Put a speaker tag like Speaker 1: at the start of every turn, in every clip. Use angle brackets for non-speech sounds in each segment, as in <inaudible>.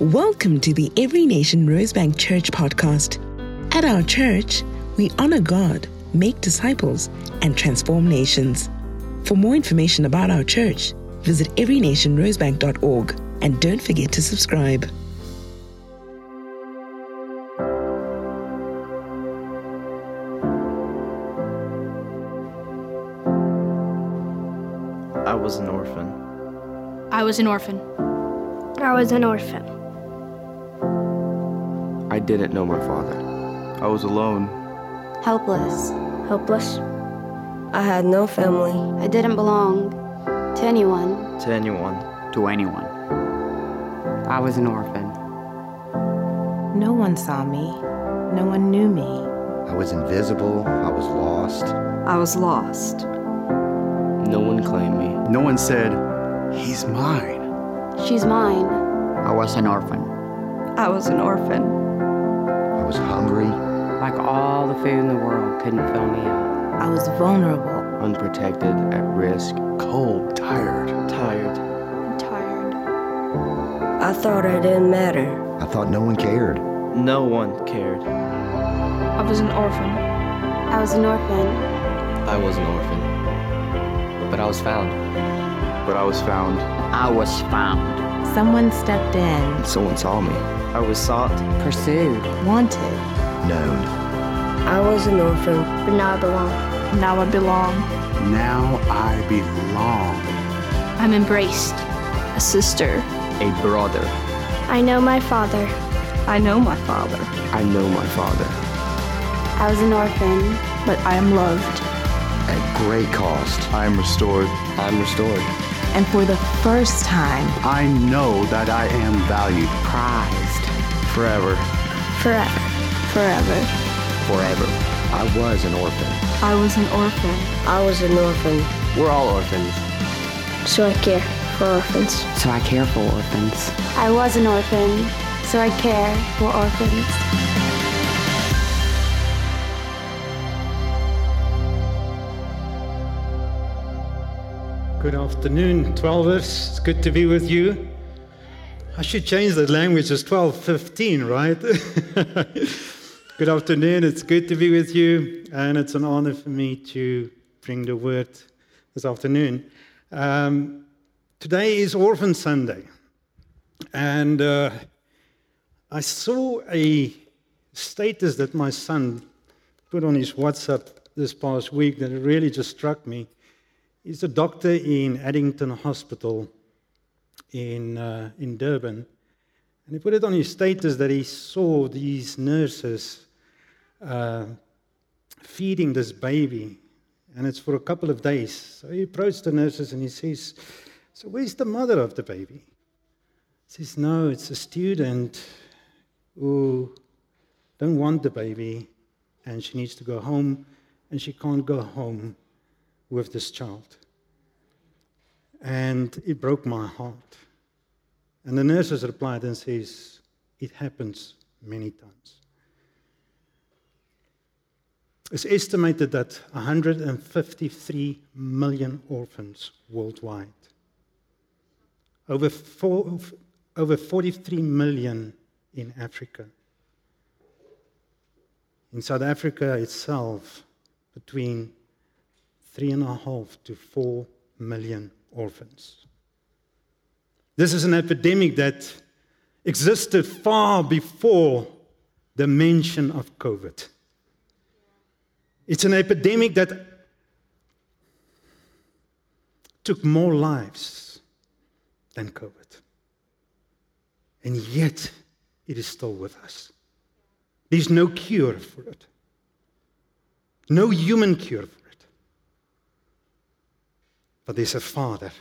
Speaker 1: Welcome to the Every Nation Rosebank Church podcast. At our church, we honor God, make disciples, and transform nations. For more information about our church, visit everynationrosebank.org and don't forget to subscribe.
Speaker 2: I was an orphan.
Speaker 3: I was an orphan.
Speaker 4: I was an orphan.
Speaker 2: I didn't know my father. I was alone.
Speaker 5: helpless.
Speaker 4: Helpless. I had no family.
Speaker 5: I didn't belong to anyone.
Speaker 2: To anyone.
Speaker 6: to anyone. I was an orphan.
Speaker 7: No one saw me. No one knew me.
Speaker 8: I was invisible. I was lost.
Speaker 9: I was lost.
Speaker 2: No one claimed me.
Speaker 10: No one said, He's mine.
Speaker 5: She's mine.
Speaker 6: I was an orphan.
Speaker 9: I was an orphan.
Speaker 8: I was hungry.
Speaker 6: Like all the food in the world couldn't fill me up.
Speaker 7: I was vulnerable.
Speaker 2: Unprotected, at risk,
Speaker 10: Cold, tired.
Speaker 2: tired.
Speaker 3: I'm tired.
Speaker 4: I thought I didn't matter.
Speaker 8: I thought no one cared.
Speaker 2: No one cared.
Speaker 3: I was an orphan.
Speaker 5: I was an orphan.
Speaker 2: I was an orphan. But I was found. But I was found.
Speaker 6: I was found,
Speaker 7: Someone stepped in,
Speaker 2: Someone saw me. I was sought.
Speaker 6: pursued.
Speaker 7: wanted.
Speaker 8: Known.
Speaker 4: I was an orphan, but now I belong.
Speaker 3: Now I belong.
Speaker 10: Now I belong.
Speaker 3: I'm embraced. A sister.
Speaker 2: A brother.
Speaker 4: I know my father.
Speaker 9: I know my father.
Speaker 2: I know my father.
Speaker 5: I was an orphan.
Speaker 3: But I am loved.
Speaker 8: At great cost.
Speaker 10: I am restored.
Speaker 2: I'm restored.
Speaker 7: And for the first time,
Speaker 10: I know that I am valued.
Speaker 6: Prized.
Speaker 2: Forever.
Speaker 4: Forever.
Speaker 3: Forever.
Speaker 2: Forever.
Speaker 8: I was an orphan.
Speaker 3: I was an orphan.
Speaker 4: I was an orphan,
Speaker 2: We're all orphans.
Speaker 4: so I care for orphans.
Speaker 6: So I care for orphans.
Speaker 5: I was an orphan, so I care for orphans.
Speaker 11: Good afternoon, 12ers. It's good to be with you. I should change the language. It's 12:15, right? <laughs> good afternoon. It's good to be with you, and it's an honor for me to bring the word this afternoon. Um, today is Orphan Sunday, and uh, I saw a status that my son put on his WhatsApp this past week that really just struck me. He's a doctor in Addington Hospital in, uh, in Durban. And he put it on his status that he saw these nurses uh, feeding this baby. And it's for a couple of days. So he approached the nurses and he says, So where's the mother of the baby? He says, No, it's a student who don't want the baby and she needs to go home and she can't go home with this child. And it broke my heart. And the nurses replied and says, it happens many times. It's estimated that 153 million orphans worldwide. Over, four, over 43 million in Africa. In South Africa itself, between three and a half to four million orphans. This is an epidemic that existed far before the mention of COVID. It's an epidemic that took more lives than COVID. And yet, it is still with us. There's no cure for it, no human cure for it. But there's a father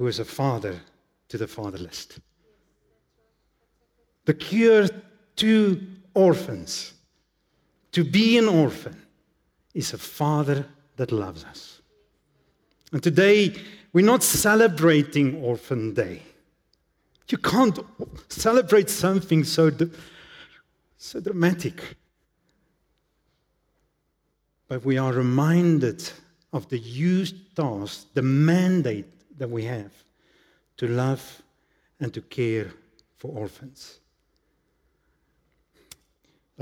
Speaker 11: who is a father to the fatherless. The cure to orphans, to be an orphan, is a father that loves us. And today, we're not celebrating Orphan Day. You can't celebrate something so, so dramatic. But we are reminded of the huge task, the mandate that we have to love and to care for orphans.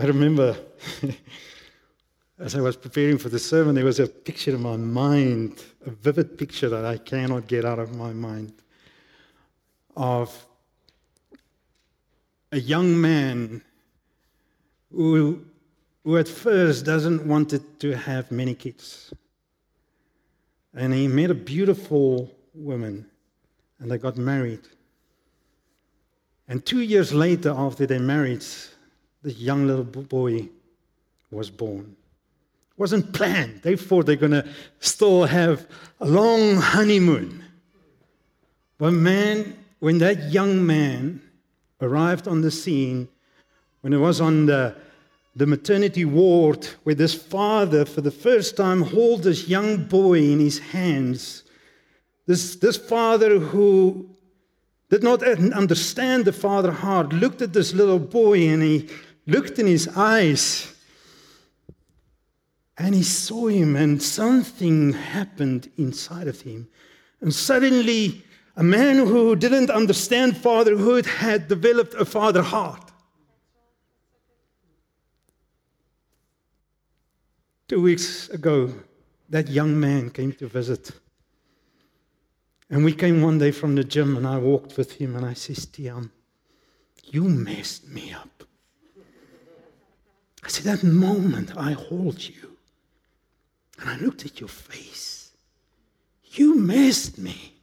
Speaker 11: I remember <laughs> as I was preparing for the sermon, there was a picture in my mind, a vivid picture that I cannot get out of my mind, of a young man who, who at first doesn't wanted to have many kids. And he met a beautiful woman, and they got married. And two years later, after they married, this young little boy was born. It wasn't planned. They thought they're going to still have a long honeymoon. But man, when that young man arrived on the scene, when it was on the, the maternity ward, where this father, for the first time, holds this young boy in his hands, this, this father who did not understand the father heart, looked at this little boy and he looked in his eyes and he saw him, and something happened inside of him. And suddenly, a man who didn't understand fatherhood had developed a father heart. Two weeks ago, that young man came to visit. And we came one day from the gym, and I walked with him, and I said, Tiam, you messed me up. I said, That moment I hold you, and I looked at your face. You messed me.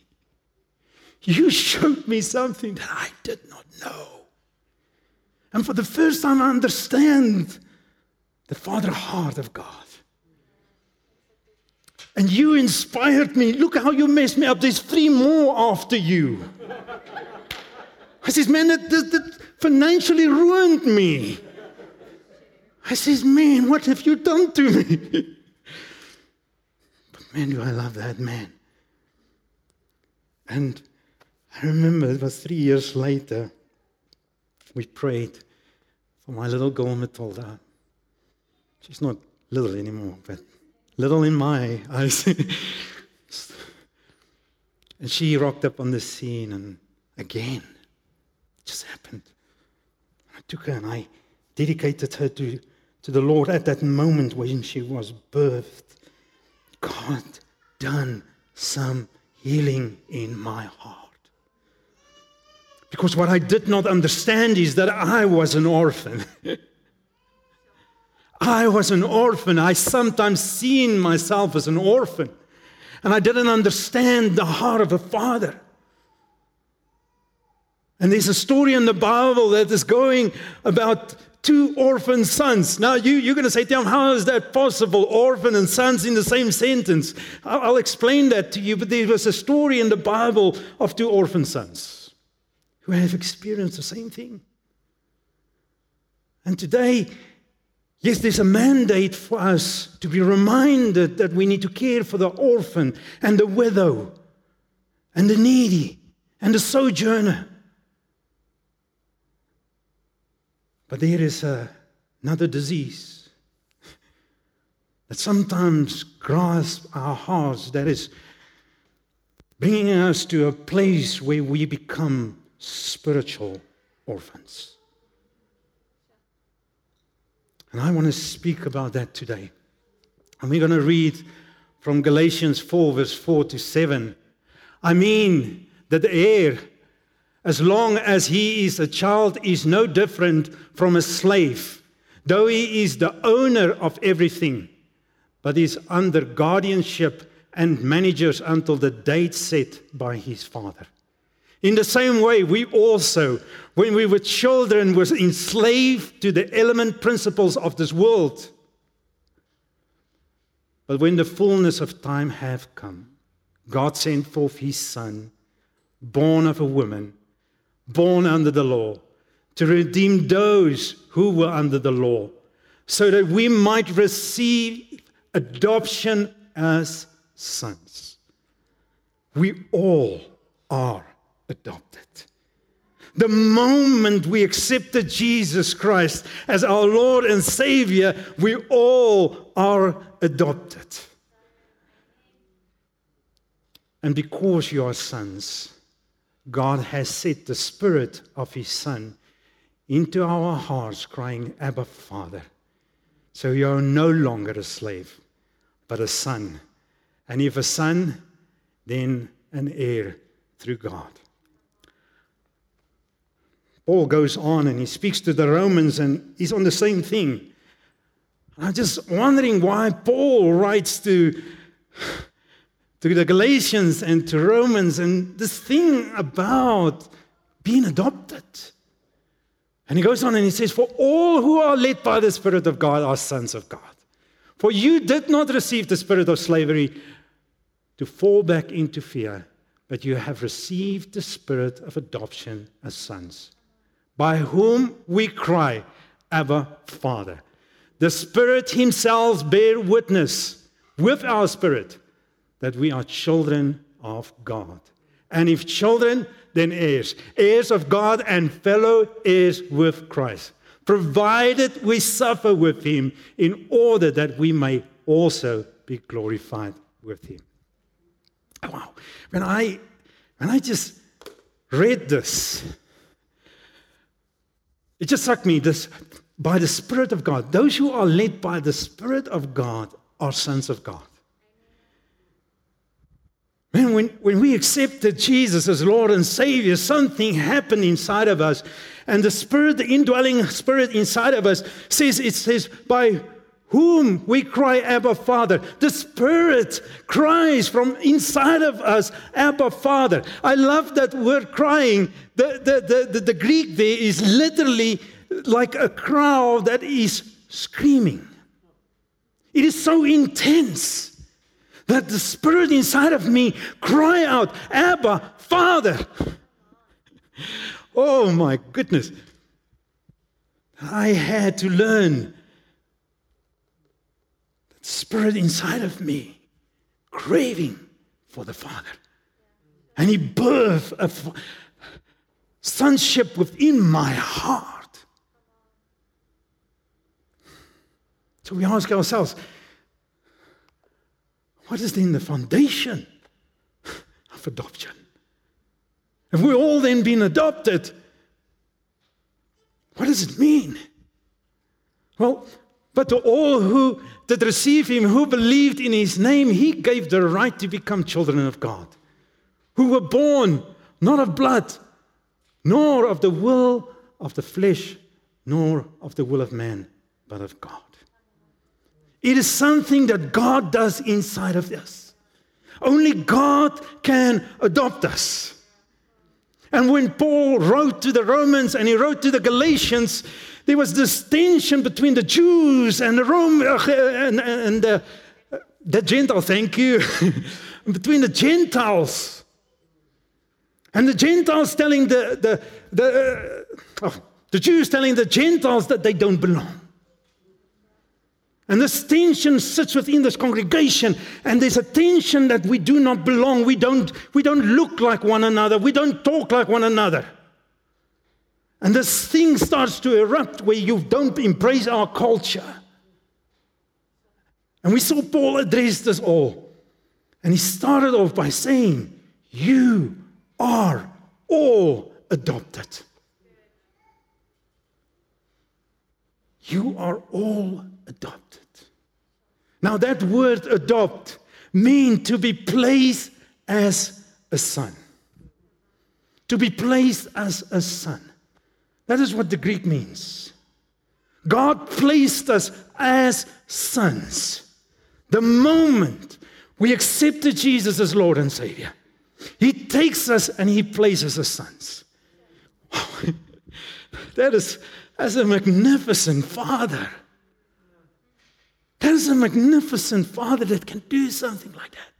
Speaker 11: You showed me something that I did not know. And for the first time, I understand the father heart of God. And you inspired me. Look how you messed me up. There's three more after you. I says, man, that, that, that financially ruined me. I says, man, what have you done to me? but man, do I love that man. And I remember it was three years later, we prayed for my little girl Matilda. She's not little anymore, but little in my eyes. <laughs> and she rocked up on the scene, and again, it just happened. I took her and I dedicated her to, to the Lord at that moment when she was birthed. God done some healing in my heart. Because what I did not understand is that I was an orphan. <laughs> I was an orphan. I sometimes seen myself as an orphan. And I didn't understand the heart of a father. And there's a story in the Bible that is going about two orphan sons. Now, you, you're going to say, Tim, how is that possible? Orphan and sons in the same sentence. I'll, I'll explain that to you, but there was a story in the Bible of two orphan sons who have experienced the same thing. And today, Yes, there's a mandate for us to be reminded that we need to care for the orphan and the widow and the needy and the sojourner. But there is a, another disease that sometimes grasps our hearts that is bringing us to a place where we become spiritual orphans. And I want to speak about that today. And we're going to read from Galatians 4, verse 4 to 7. I mean that the heir, as long as he is a child, is no different from a slave, though he is the owner of everything, but is under guardianship and managers until the date set by his father. In the same way, we also, when we were children, was enslaved to the element principles of this world. But when the fullness of time have come, God sent forth his son, born of a woman, born under the law, to redeem those who were under the law, so that we might receive adoption as sons. We all are adopted. The moment we accepted Jesus Christ as our Lord and Savior, we all are adopted. And because you are sons, God has set the Spirit of His Son into our hearts, crying, Abba, Father. So you are no longer a slave, but a son. And if a son, then an heir through God. Paul goes on and he speaks to the Romans and he's on the same thing. I'm just wondering why Paul writes to, to the Galatians and to Romans and this thing about being adopted. And he goes on and he says, For all who are led by the Spirit of God are sons of God. For you did not receive the spirit of slavery to fall back into fear, but you have received the spirit of adoption as sons, by whom we cry, Abba, Father. The Spirit Himself bear witness with our spirit that we are children of God. And if children, then heirs, heirs of God and fellow heirs with Christ, provided we suffer with Him in order that we may also be glorified with Him. Wow. When I, when I just read this, it just struck me this by the Spirit of God. Those who are led by the Spirit of God are sons of God. Man, when, when we accepted Jesus as Lord and Savior, something happened inside of us. And the Spirit, the indwelling Spirit inside of us says, it says, by whom we cry, Abba, Father. The Spirit cries from inside of us, Abba, Father. I love that word crying. The, the, the, the, the Greek there is literally like a crowd that is screaming. It is so intense that the spirit inside of me cry out, Abba, Father. Oh my goodness. I had to learn spirit inside of me craving for the Father. And he birthed a sonship within my heart. So we ask ourselves, what is then the foundation of adoption? If we've all then been adopted, what does it mean? Well, but to all who did receive him, who believed in his name, he gave the right to become children of God, who were born not of blood, nor of the will of the flesh, nor of the will of man, but of God. It is something that God does inside of us. Only God can adopt us. And when Paul wrote to the Romans and he wrote to the Galatians, there was this tension between the Jews and the Rome uh, and, and the, the Gentiles. Thank you. <laughs> between the Gentiles. And the Gentiles telling the, the, the, uh, oh, the Jews telling the Gentiles that they don't belong. And this tension sits within this congregation, and there's a tension that we do not belong. We don't, we don't look like one another. We don't talk like one another. And this thing starts to erupt where you don't embrace our culture. And we saw Paul address this all. And he started off by saying, You are all adopted. You are all adopted. Now, that word adopt means to be placed as a son. To be placed as a son. That is what the Greek means. God placed us as sons. The moment we accepted Jesus as Lord and Savior, He takes us and He places us as sons. <laughs> that is as a magnificent Father. That is a magnificent Father that can do something like that.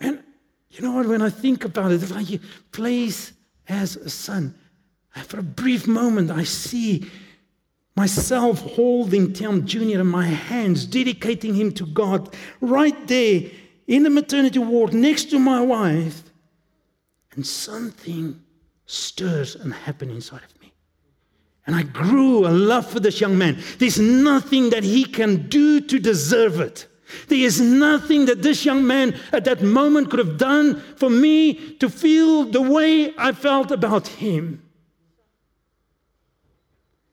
Speaker 11: Man, you know what? When I think about it, if I place as a son, for a brief moment, I see myself holding Tim Jr. in my hands, dedicating him to God right there in the maternity ward next to my wife. And something stirs and happens inside of me. And I grew a love for this young man. There's nothing that he can do to deserve it. There is nothing that this young man at that moment could have done for me to feel the way I felt about him.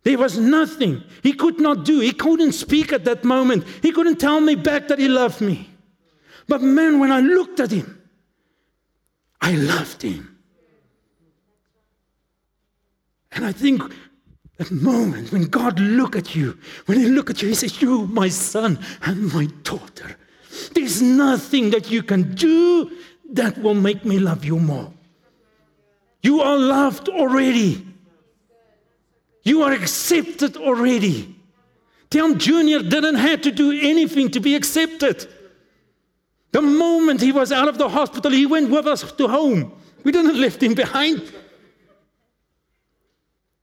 Speaker 11: There was nothing he could not do. He couldn't speak at that moment. He couldn't tell me back that he loved me. But man, when I looked at him, I loved him. And I think that moment when God look at you, when He look at you, He says, "You, my son and my daughter." There's nothing that you can do that will make me love you more. You are loved already. You are accepted already. Tim Jr. didn't have to do anything to be accepted. The moment he was out of the hospital, he went with us to home. We didn't leave him behind.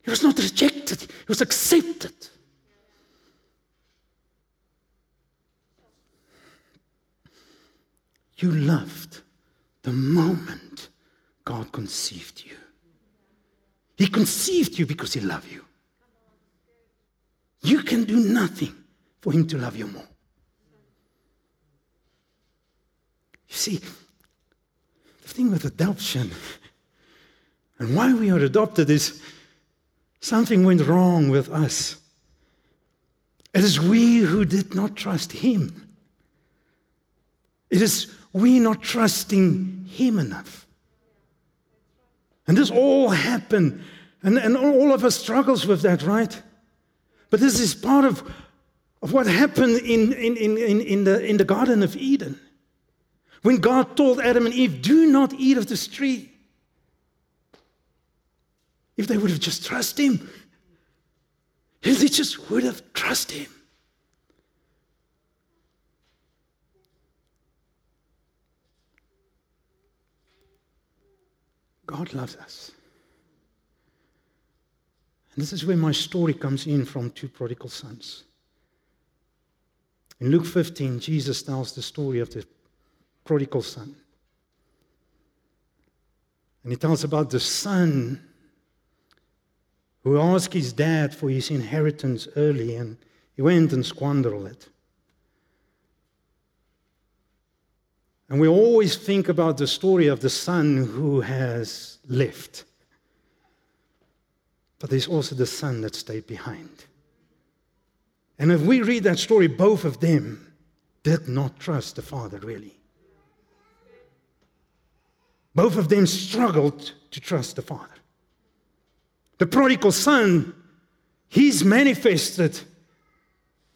Speaker 11: He was not rejected, he was accepted. You loved the moment God conceived you. He conceived you because He loved you. You can do nothing for Him to love you more. You see, the thing with adoption and why we are adopted is Something went wrong with us. It is we who did not trust Him. It is we not trusting Him enough. And this all happened, and, and all of us struggles with that, right? But this is part of, of what happened in, in, in, in, the, in the Garden of Eden. When God told Adam and Eve, Do not eat of this tree. If they would have just trusted him, if they just would have trusted him. God loves us. And this is where my story comes in from two prodigal sons. In Luke 15, Jesus tells the story of the prodigal son. And he tells about the son who asked his dad for his inheritance early and he went and squandered it. And we always think about the story of the son who has left. But there's also the son that stayed behind. And if we read that story, both of them did not trust the father, really. Both of them struggled to trust the father. The prodigal son, he's manifested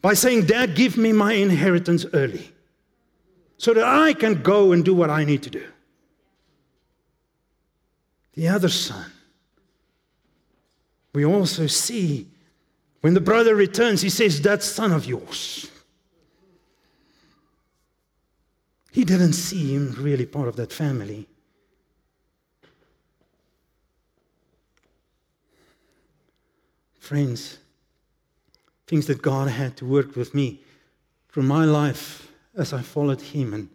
Speaker 11: by saying, Dad, give me my inheritance early so that I can go and do what I need to do. The other son, we also see when the brother returns, he says, That son of yours. He didn't see him really part of that family. Friends, things that God had to work with me through my life as I followed Him and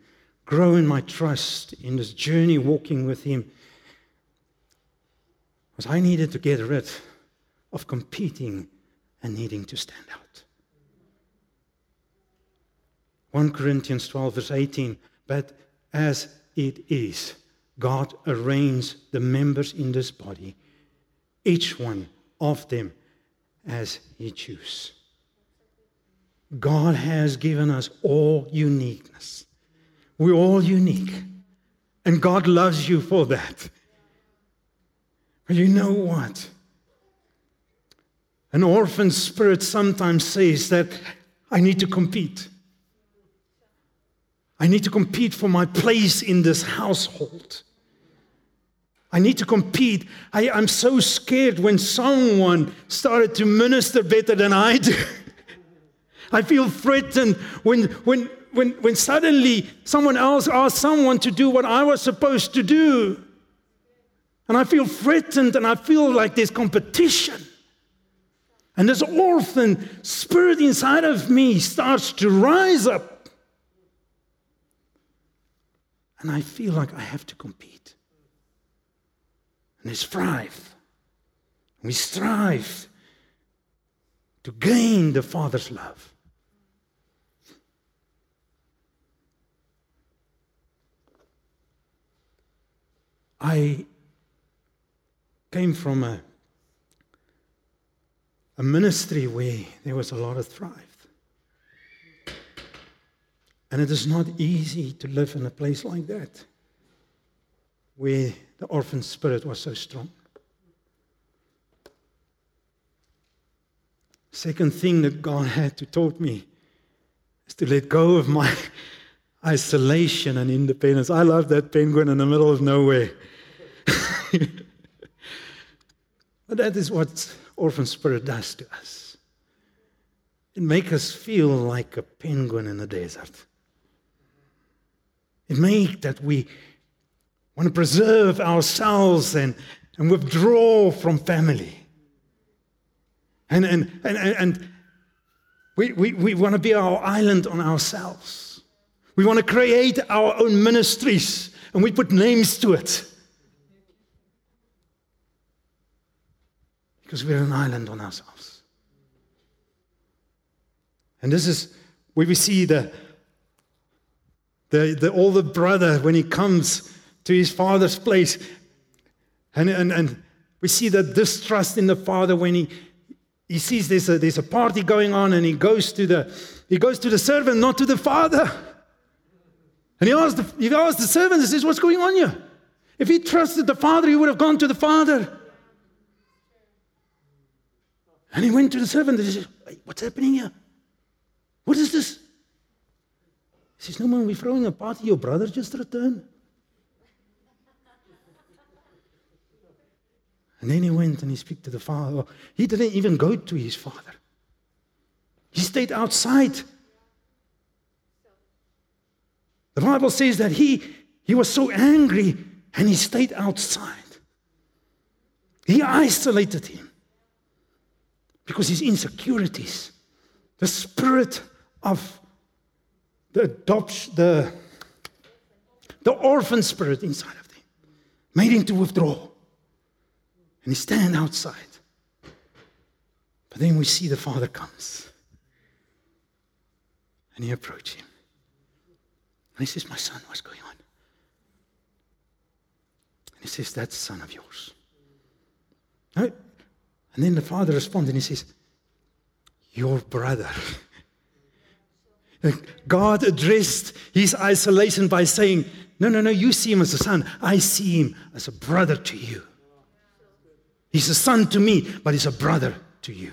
Speaker 11: grow in my trust in this journey walking with Him was I needed to get rid of competing and needing to stand out. 1 Corinthians 12, verse 18. But as it is, God arranged the members in this body, each one of them as you choose. God has given us all uniqueness. We're all unique. And God loves you for that. But you know what? An orphan spirit sometimes says that I need to compete. I need to compete for my place in this household. I need to compete. I, am so scared when someone started to minister better than I do. <laughs> I feel threatened when, when, when, when suddenly someone else asked someone to do what I was supposed to do. And I feel threatened and I feel like there's competition. And this orphan spirit inside of me starts to rise up. And I feel like I have to compete and strive. We strive to gain the Father's love. I came from a, a ministry where there was a lot of thrive. And it is not easy to live in a place like that where the orphan spirit was so strong. Second thing that God had to taught me is to let go of my <laughs> isolation and independence. I love that penguin in the middle of nowhere. <laughs> but that is what orphan spirit does to us. It makes us feel like a penguin in the desert. It makes that we want to preserve ourselves and, and withdraw from family. And, and, and, and we, we, we want to be our island on ourselves. We want to create our own ministries and we put names to it. Because we're an island on ourselves. And this is where we see the, the, the older brother when he comes to his father's place. And, and, and we see the distrust in the father when he, he sees there's a, there's a party going on and he goes to the he goes to the servant, not to the father. And he asks the, he asks the servant, he says, What's going on here? If he trusted the father, he would have gone to the father. And he went to the servant and he says, What's happening here? What is this? He says, No man, we're throwing a party. Your brother just returned. And then he went and he spoke to the father. He didn't even go to his father. He stayed outside. The Bible says that he, he was so angry and he stayed outside. He isolated him because his insecurities, the spirit of the adoption, the, the orphan spirit inside of him, made him to withdraw. And he stand outside. But then we see the father comes. And he approaches him. And he says, My son, what's going on? And he says, That's son of yours. Right? And then the father responds and he says, Your brother. <laughs> God addressed his isolation by saying, No, no, no, you see him as a son. I see him as a brother to you. He's a son to me, but he's a brother to you.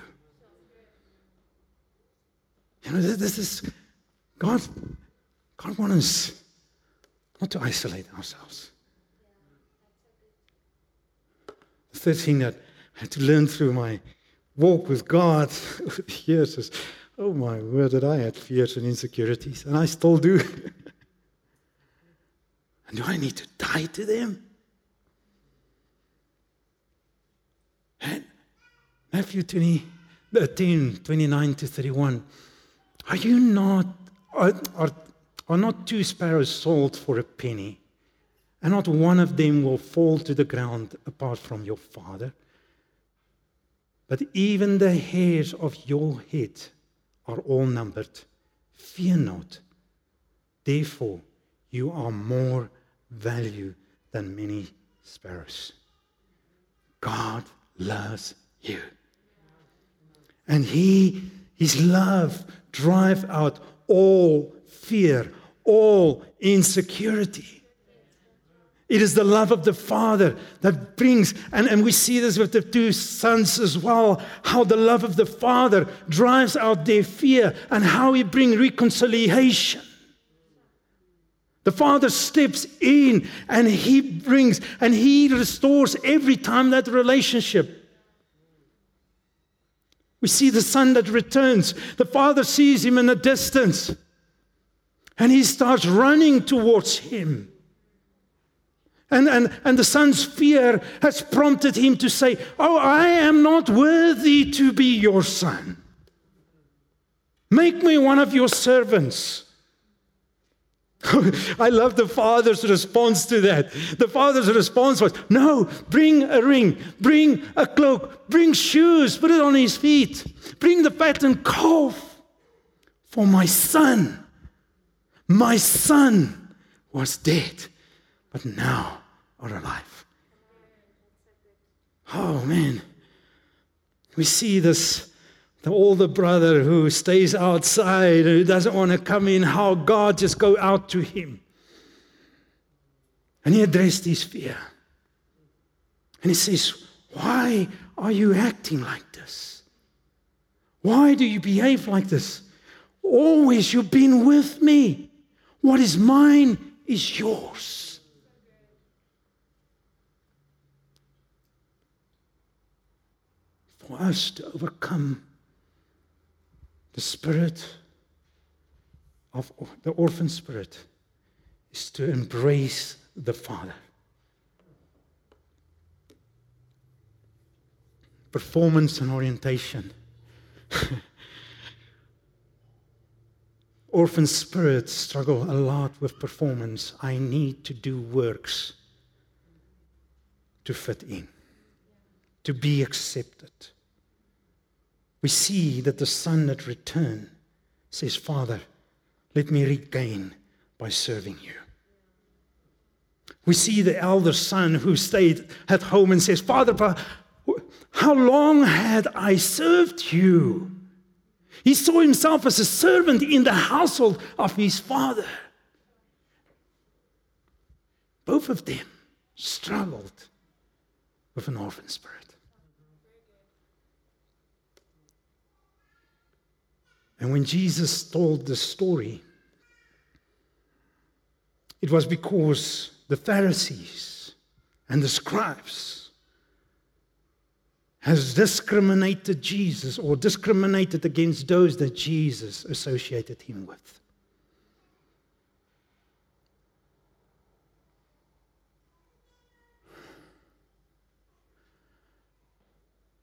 Speaker 11: You know, this is God. God wants us not to isolate ourselves. The third thing that I had to learn through my walk with God <laughs> over the years is, oh my word, that I had fears and insecurities, and I still do. <laughs> and do I need to die to them? And Matthew 20, 13, 29 to 31. Are you not, are, are, are not two sparrows sold for a penny? And not one of them will fall to the ground apart from your Father? But even the hairs of your head are all numbered. Fear not. Therefore, you are more value than many sparrows. God loves you. And he, his love drive out all fear, all insecurity. It is the love of the Father that brings, and, and we see this with the two sons as well, how the love of the Father drives out their fear and how he brings reconciliation. The Father steps in and He brings and He restores every time that relationship. We see the Son that returns. The Father sees him in the distance and he starts running towards him. And, and, and the son's fear has prompted him to say, Oh, I am not worthy to be your son. Make me one of your servants. <laughs> I love the father's response to that. The father's response was, No, bring a ring, bring a cloak, bring shoes, put it on his feet, bring the fattened calf for my son. My son was dead, but now are alive. Oh, man. We see this the older brother who stays outside, who doesn't want to come in, how God just go out to him. And he addressed his fear. And he says, Why are you acting like this? Why do you behave like this? Always you've been with me. What is mine is yours. For us to overcome the spirit of the orphan spirit is to embrace the Father. Performance and orientation. <laughs> Orphan spirits struggle a lot with performance. I need to do works to fit in, to be accepted. We see that the son at return says, Father, let me regain by serving you. We see the elder son who stayed at home and says, Father, how long had I served you? He saw himself as a servant in the household of his father. Both of them struggled with an orphan spirit. And when Jesus told the story, it was because the Pharisees and the scribes has discriminated Jesus or discriminated against those that Jesus associated him with.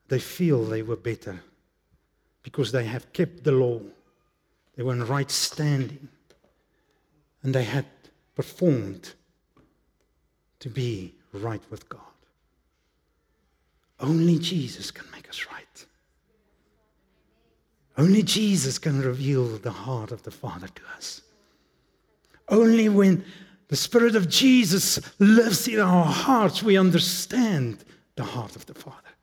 Speaker 11: They feel they were better because they have kept the law. They were in right standing. And they had performed to be right with God. Only Jesus can make us right. Only Jesus can reveal the heart of the Father to us. Only when the Spirit of Jesus lives in our hearts, we understand the heart of the Father.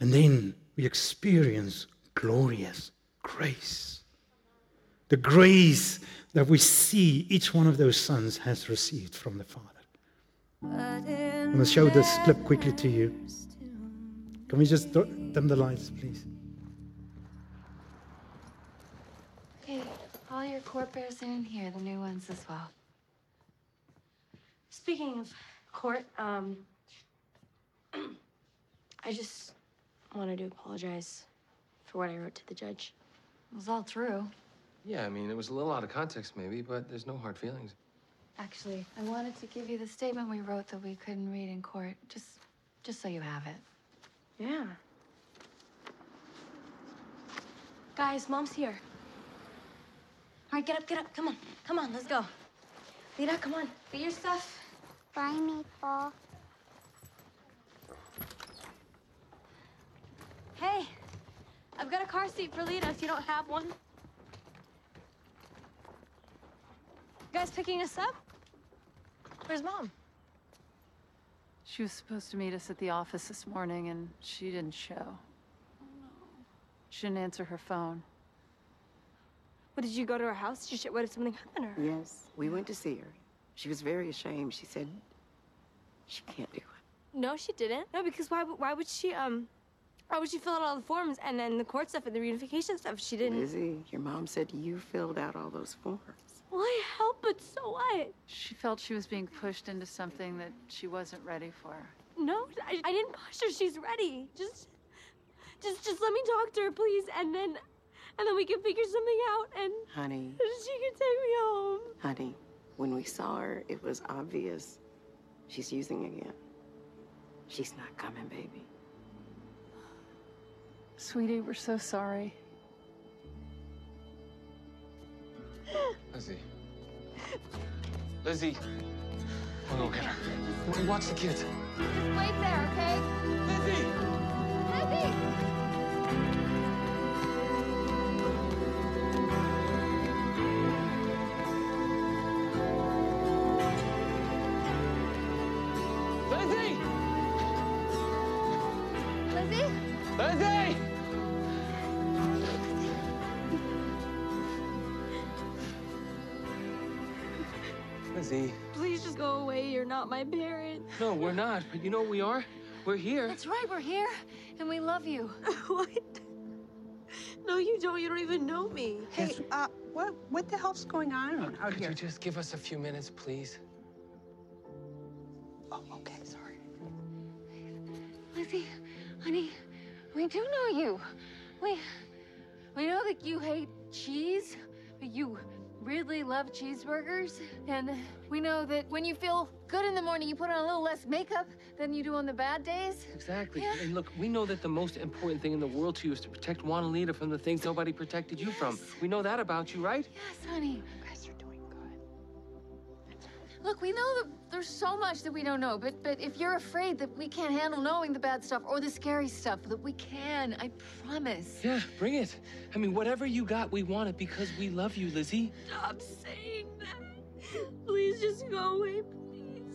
Speaker 11: And then we experience glorious grace. The grace that we see each one of those sons has received from the Father. I'm going to show this clip quickly to you. Can we just dim the lights, please?
Speaker 12: Okay, all your court bears are in here, the new ones as well.
Speaker 13: Speaking of court, um, <clears throat> I just wanted to apologize for what I wrote to the judge.
Speaker 12: It was all true.
Speaker 2: Yeah, I mean, it was a little out of context, maybe, but there's no hard feelings.
Speaker 12: Actually, I wanted to give you the statement we wrote that we couldn't read in court, just, just so you have it.
Speaker 13: Yeah. Guys, mom's here. All right, get up, get up. Come on, come on, let's go. Lita, come on, get your stuff.
Speaker 14: Bye, Meatball.
Speaker 13: Hey, I've got a car seat for Lita if you don't have one. You guys picking us up? Where's mom?
Speaker 3: She was supposed to meet us at the office this morning, and she didn't show. Oh, no. She didn't answer her phone.
Speaker 13: What, did you go to her house? Did you, what if something happened to her?
Speaker 15: Yes, we went to see her. She was very ashamed. She said she can't do it.
Speaker 13: No, she didn't. No, because why, why would she, um, why would she fill out all the forms and then the court stuff and the reunification stuff? She didn't.
Speaker 15: Lizzie, your mom said you filled out all those forms.
Speaker 13: Well, I help, but so what?
Speaker 3: She felt she was being pushed into something that she wasn't ready for.
Speaker 13: No, I, I didn't push her. She's ready. Just, just, just let me talk to her, please, and then, and then we can figure something out, and
Speaker 15: Honey,
Speaker 13: she can take me home.
Speaker 15: honey, when we saw her, it was obvious she's using again. She's not coming, baby.
Speaker 3: Sweetie, we're so sorry.
Speaker 2: Lizzie. Lizzie. We'll go get her. Come watch the kids.
Speaker 14: Just wait there, okay?
Speaker 2: Lizzie!
Speaker 14: Lizzie!
Speaker 13: Not my parent.
Speaker 2: No, we're not. But you know what we are? We're here.
Speaker 12: That's right, we're here, and we love you. <laughs>
Speaker 13: what? No, you don't. You don't even know me.
Speaker 16: Hey, uh, what what the hell's going on out
Speaker 2: Could
Speaker 16: here?
Speaker 2: you just give us a few minutes, please?
Speaker 16: Oh, okay, sorry.
Speaker 12: Lizzie, honey, we do know you. We we know that you hate cheese, but you really love cheeseburgers. And we know that when you feel good in the morning, you put on a little less makeup than you do on the bad days.
Speaker 2: Exactly. And look, we know that the most important thing in the world to you is to protect Juanita from the things nobody protected you from. We know that about you, right?
Speaker 12: Yes, honey. Look, we know that there's so much that we don't know, but but if you're afraid that we can't handle knowing the bad stuff or the scary stuff, that we can, I promise.
Speaker 2: Yeah, bring it. I mean, whatever you got, we want it because we love you, Lizzie.
Speaker 13: Stop saying that. Please just go away, please.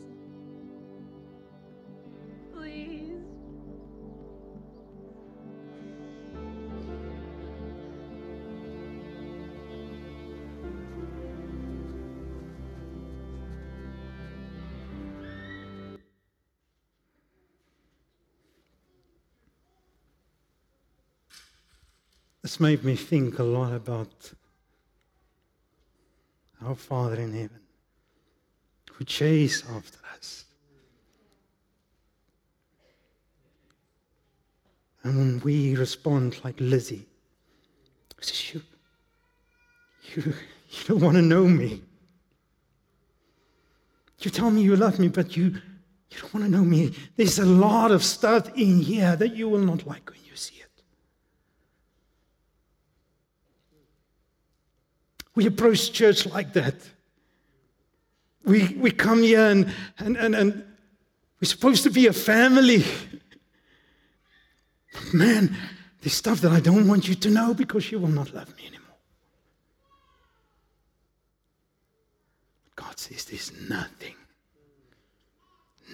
Speaker 13: Please.
Speaker 11: This made me think a lot about our Father in heaven who chase after us. And when we respond like Lizzie, says, you, you, <laughs> you don't want to know me. You tell me you love me, but you, you don't want to know me. There's a lot of stuff in here that you will not like when you see it. We approach church like that. We, we come here and, and, and, and we're supposed to be a family. But man, there's stuff that I don't want you to know because you will not love me anymore. God says there's nothing,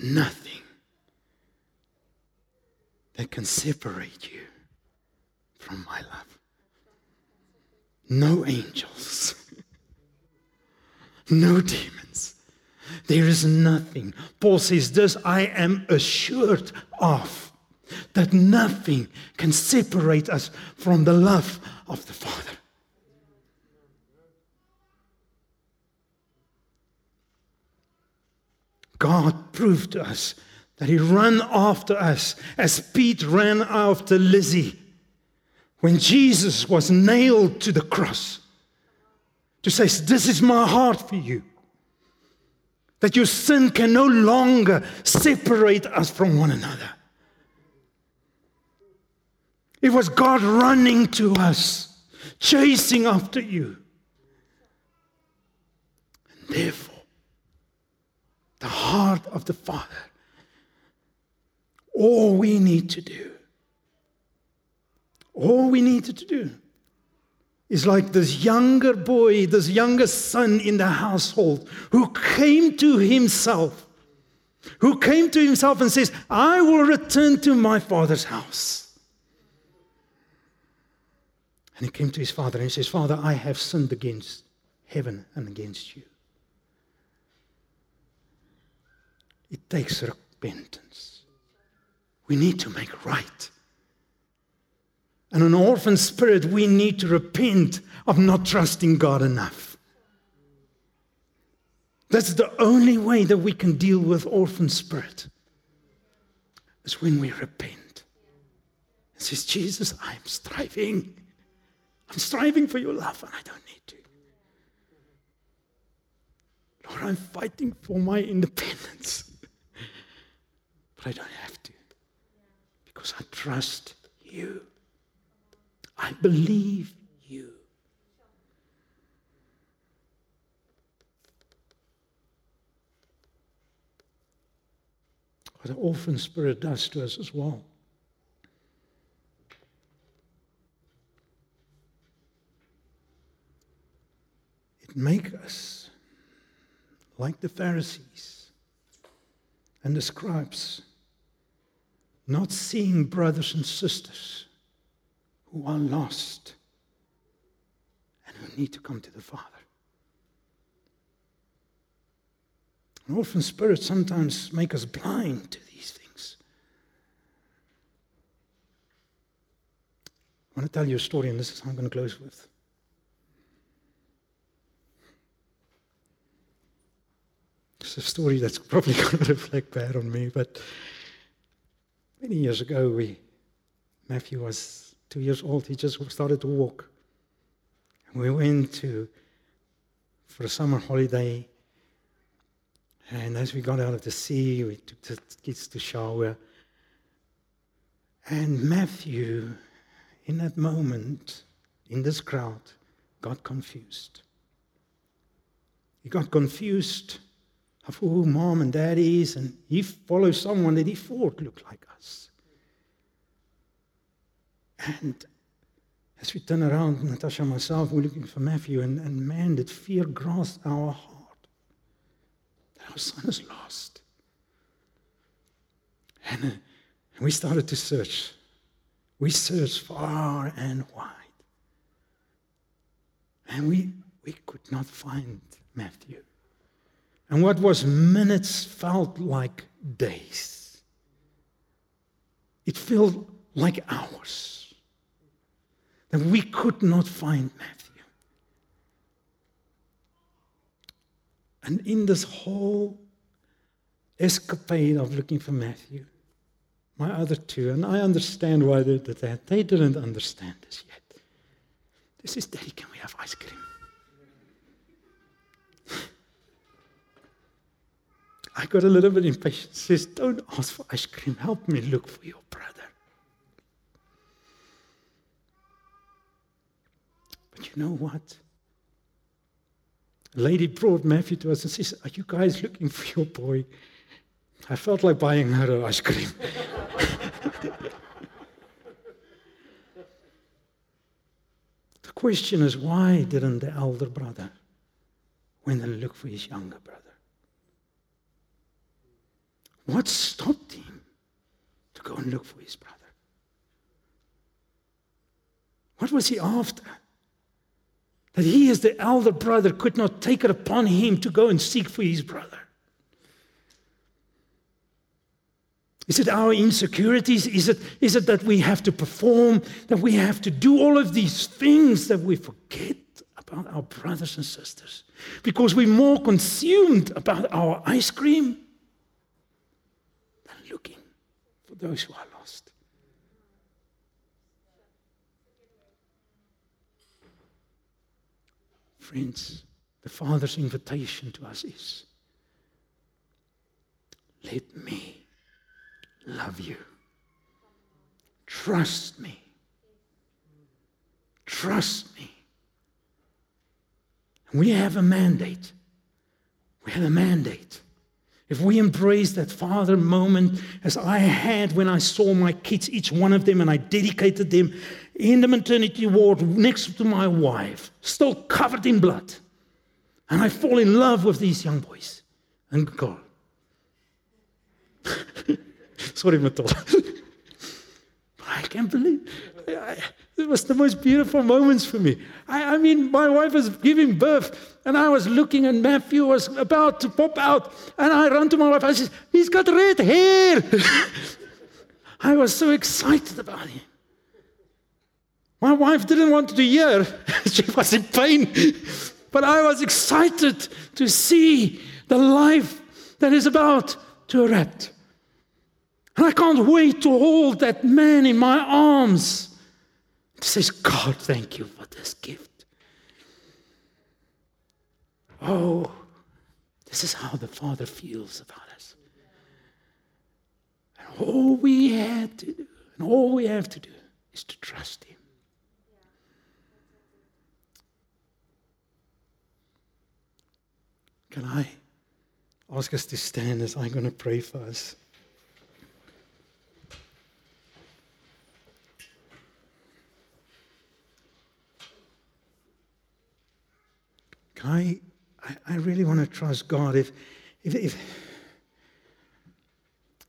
Speaker 11: nothing that can separate you from my love. No angels, no demons. There is nothing. Paul says, This I am assured of that nothing can separate us from the love of the Father. God proved to us that He ran after us as Pete ran after Lizzie when Jesus was nailed to the cross to say, This is my heart for you. That your sin can no longer separate us from one another. It was God running to us, chasing after you. And therefore, the heart of the Father, all we need to do, all we needed to do is like this younger boy, this younger son in the household who came to himself, who came to himself and says, I will return to my father's house. And he came to his father and he says, Father, I have sinned against heaven and against you. It takes repentance. We need to make right. And an orphan spirit, we need to repent of not trusting God enough. That's the only way that we can deal with orphan spirit. Is when we repent. And says, Jesus, I'm striving. I'm striving for your love and I don't need to. Lord, I'm fighting for my independence. but I don't have to. Because I trust you. I believe you. What the orphan spirit does to us as well. It makes us like the Pharisees and the scribes not seeing brothers and sisters who are lost and who need to come to the Father. An orphan spirit sometimes make us blind to these things. I want to tell you a story, and this is how I'm going to close with. It's a story that's probably <laughs> going to reflect bad on me, but many years ago, we, Matthew was two years old. He just started to walk. We went to for a summer holiday. And as we got out of the sea, we took the kids to shower. And Matthew, in that moment, in this crowd, got confused. He got confused of who mom and dad is, and he follows someone that he thought looked like us. And as we turn around, Natasha and myself, we're looking for Matthew, and, and man, did fear grasp our heart. That our son is lost. And, uh, and we started to search. We searched far and wide. And we, we could not find Matthew. And what was minutes felt like days. It felt like hours. That we could not find Matthew. And in this whole escapade of looking for Matthew, my other two, and I understand why they did that, they didn't understand this yet. This is, Daddy, can we have ice cream? I got a little bit impatient. Says, Don't ask for ice cream. Help me look for your brother. But you know what? A lady brought Matthew to us and says, Are you guys looking for your boy? I felt like buying her ice cream. <laughs> the question is why didn't the elder brother went and look for his younger brother? What stopped him to go and look for his brother? What was he after? That he, as the elder brother, could not take it upon him to go and seek for his brother. Is it our insecurities? Is it, is it that we have to perform, that we have to do all of these things that we forget about our brothers and sisters? Because we're more consumed about our ice cream than looking for those who are lost. Friends, the Father's invitation to us is let me love you. Trust me. Trust me. We have a mandate. We have a mandate. If we embrace that father moment as I had when I saw my kids, each one of them, and I dedicated them in the maternity ward next to my wife, still covered in blood. And I fall in love with these young boys and girl. <laughs> Sorry, Matilda. but <laughs> I can't believe I, it was the most beautiful moments for me. I, I, mean, my wife was giving birth, and I was looking, and Matthew was about to pop out, and I ran to my wife. I said, "He's got red hair." <laughs> I was so excited about him. My wife didn't want to hear; <laughs> she was in pain, but I was excited to see the life that is about to erupt. And I can't wait to hold that man in my arms. Says, God, thank you for this gift. Oh, this is how the Father feels about us. And all we had to do, and all we have to do, is to trust Him. Can I ask us to stand as I'm going to pray for us? I, I, I really want to trust God. If, if, if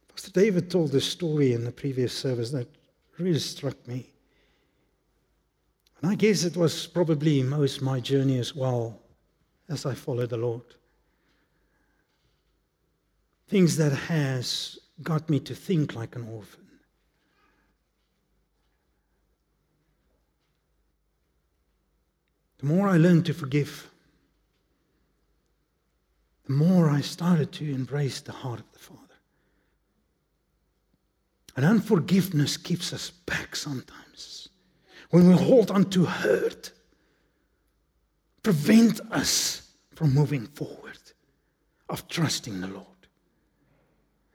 Speaker 11: Pastor David told this story in the previous service that really struck me. And I guess it was probably most my journey as well as I followed the Lord. Things that has got me to think like an orphan. The more I learned to forgive, the more I started to embrace the heart of the Father. And unforgiveness keeps us back sometimes. When we hold on to hurt, prevent us from moving forward, of trusting the Lord.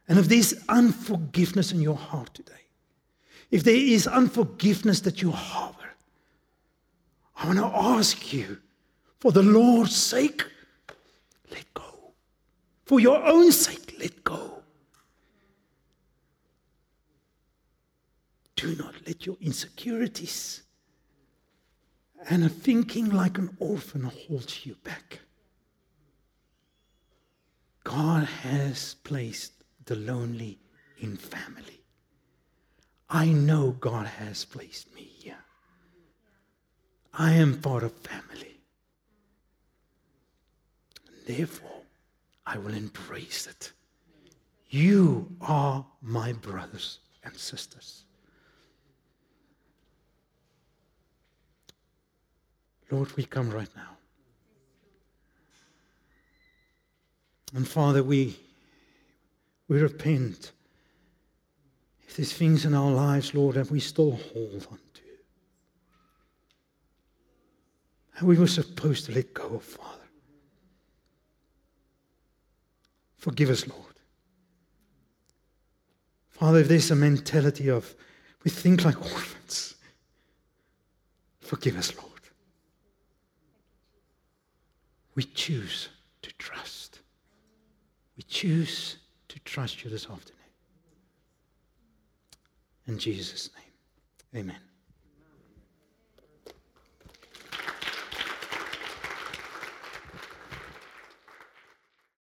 Speaker 11: And if there's unforgiveness in your heart today, if there is unforgiveness that you harbor, I want to ask you, for the Lord's sake. For your own sake, let go. Do not let your insecurities and a thinking like an orphan hold you back. God has placed the lonely in family. I know God has placed me here. I am part of family. And Therefore, I will embrace it. You are my brothers and sisters. Lord, we come right now. And Father, we, we repent if there's things in our lives, Lord, that we still hold on to. And we were supposed to let go of, Father. Forgive us, Lord. Father, if there's a mentality of we think like orphans, forgive us, Lord. We choose to trust. We choose to trust you this afternoon. In Jesus' name, amen.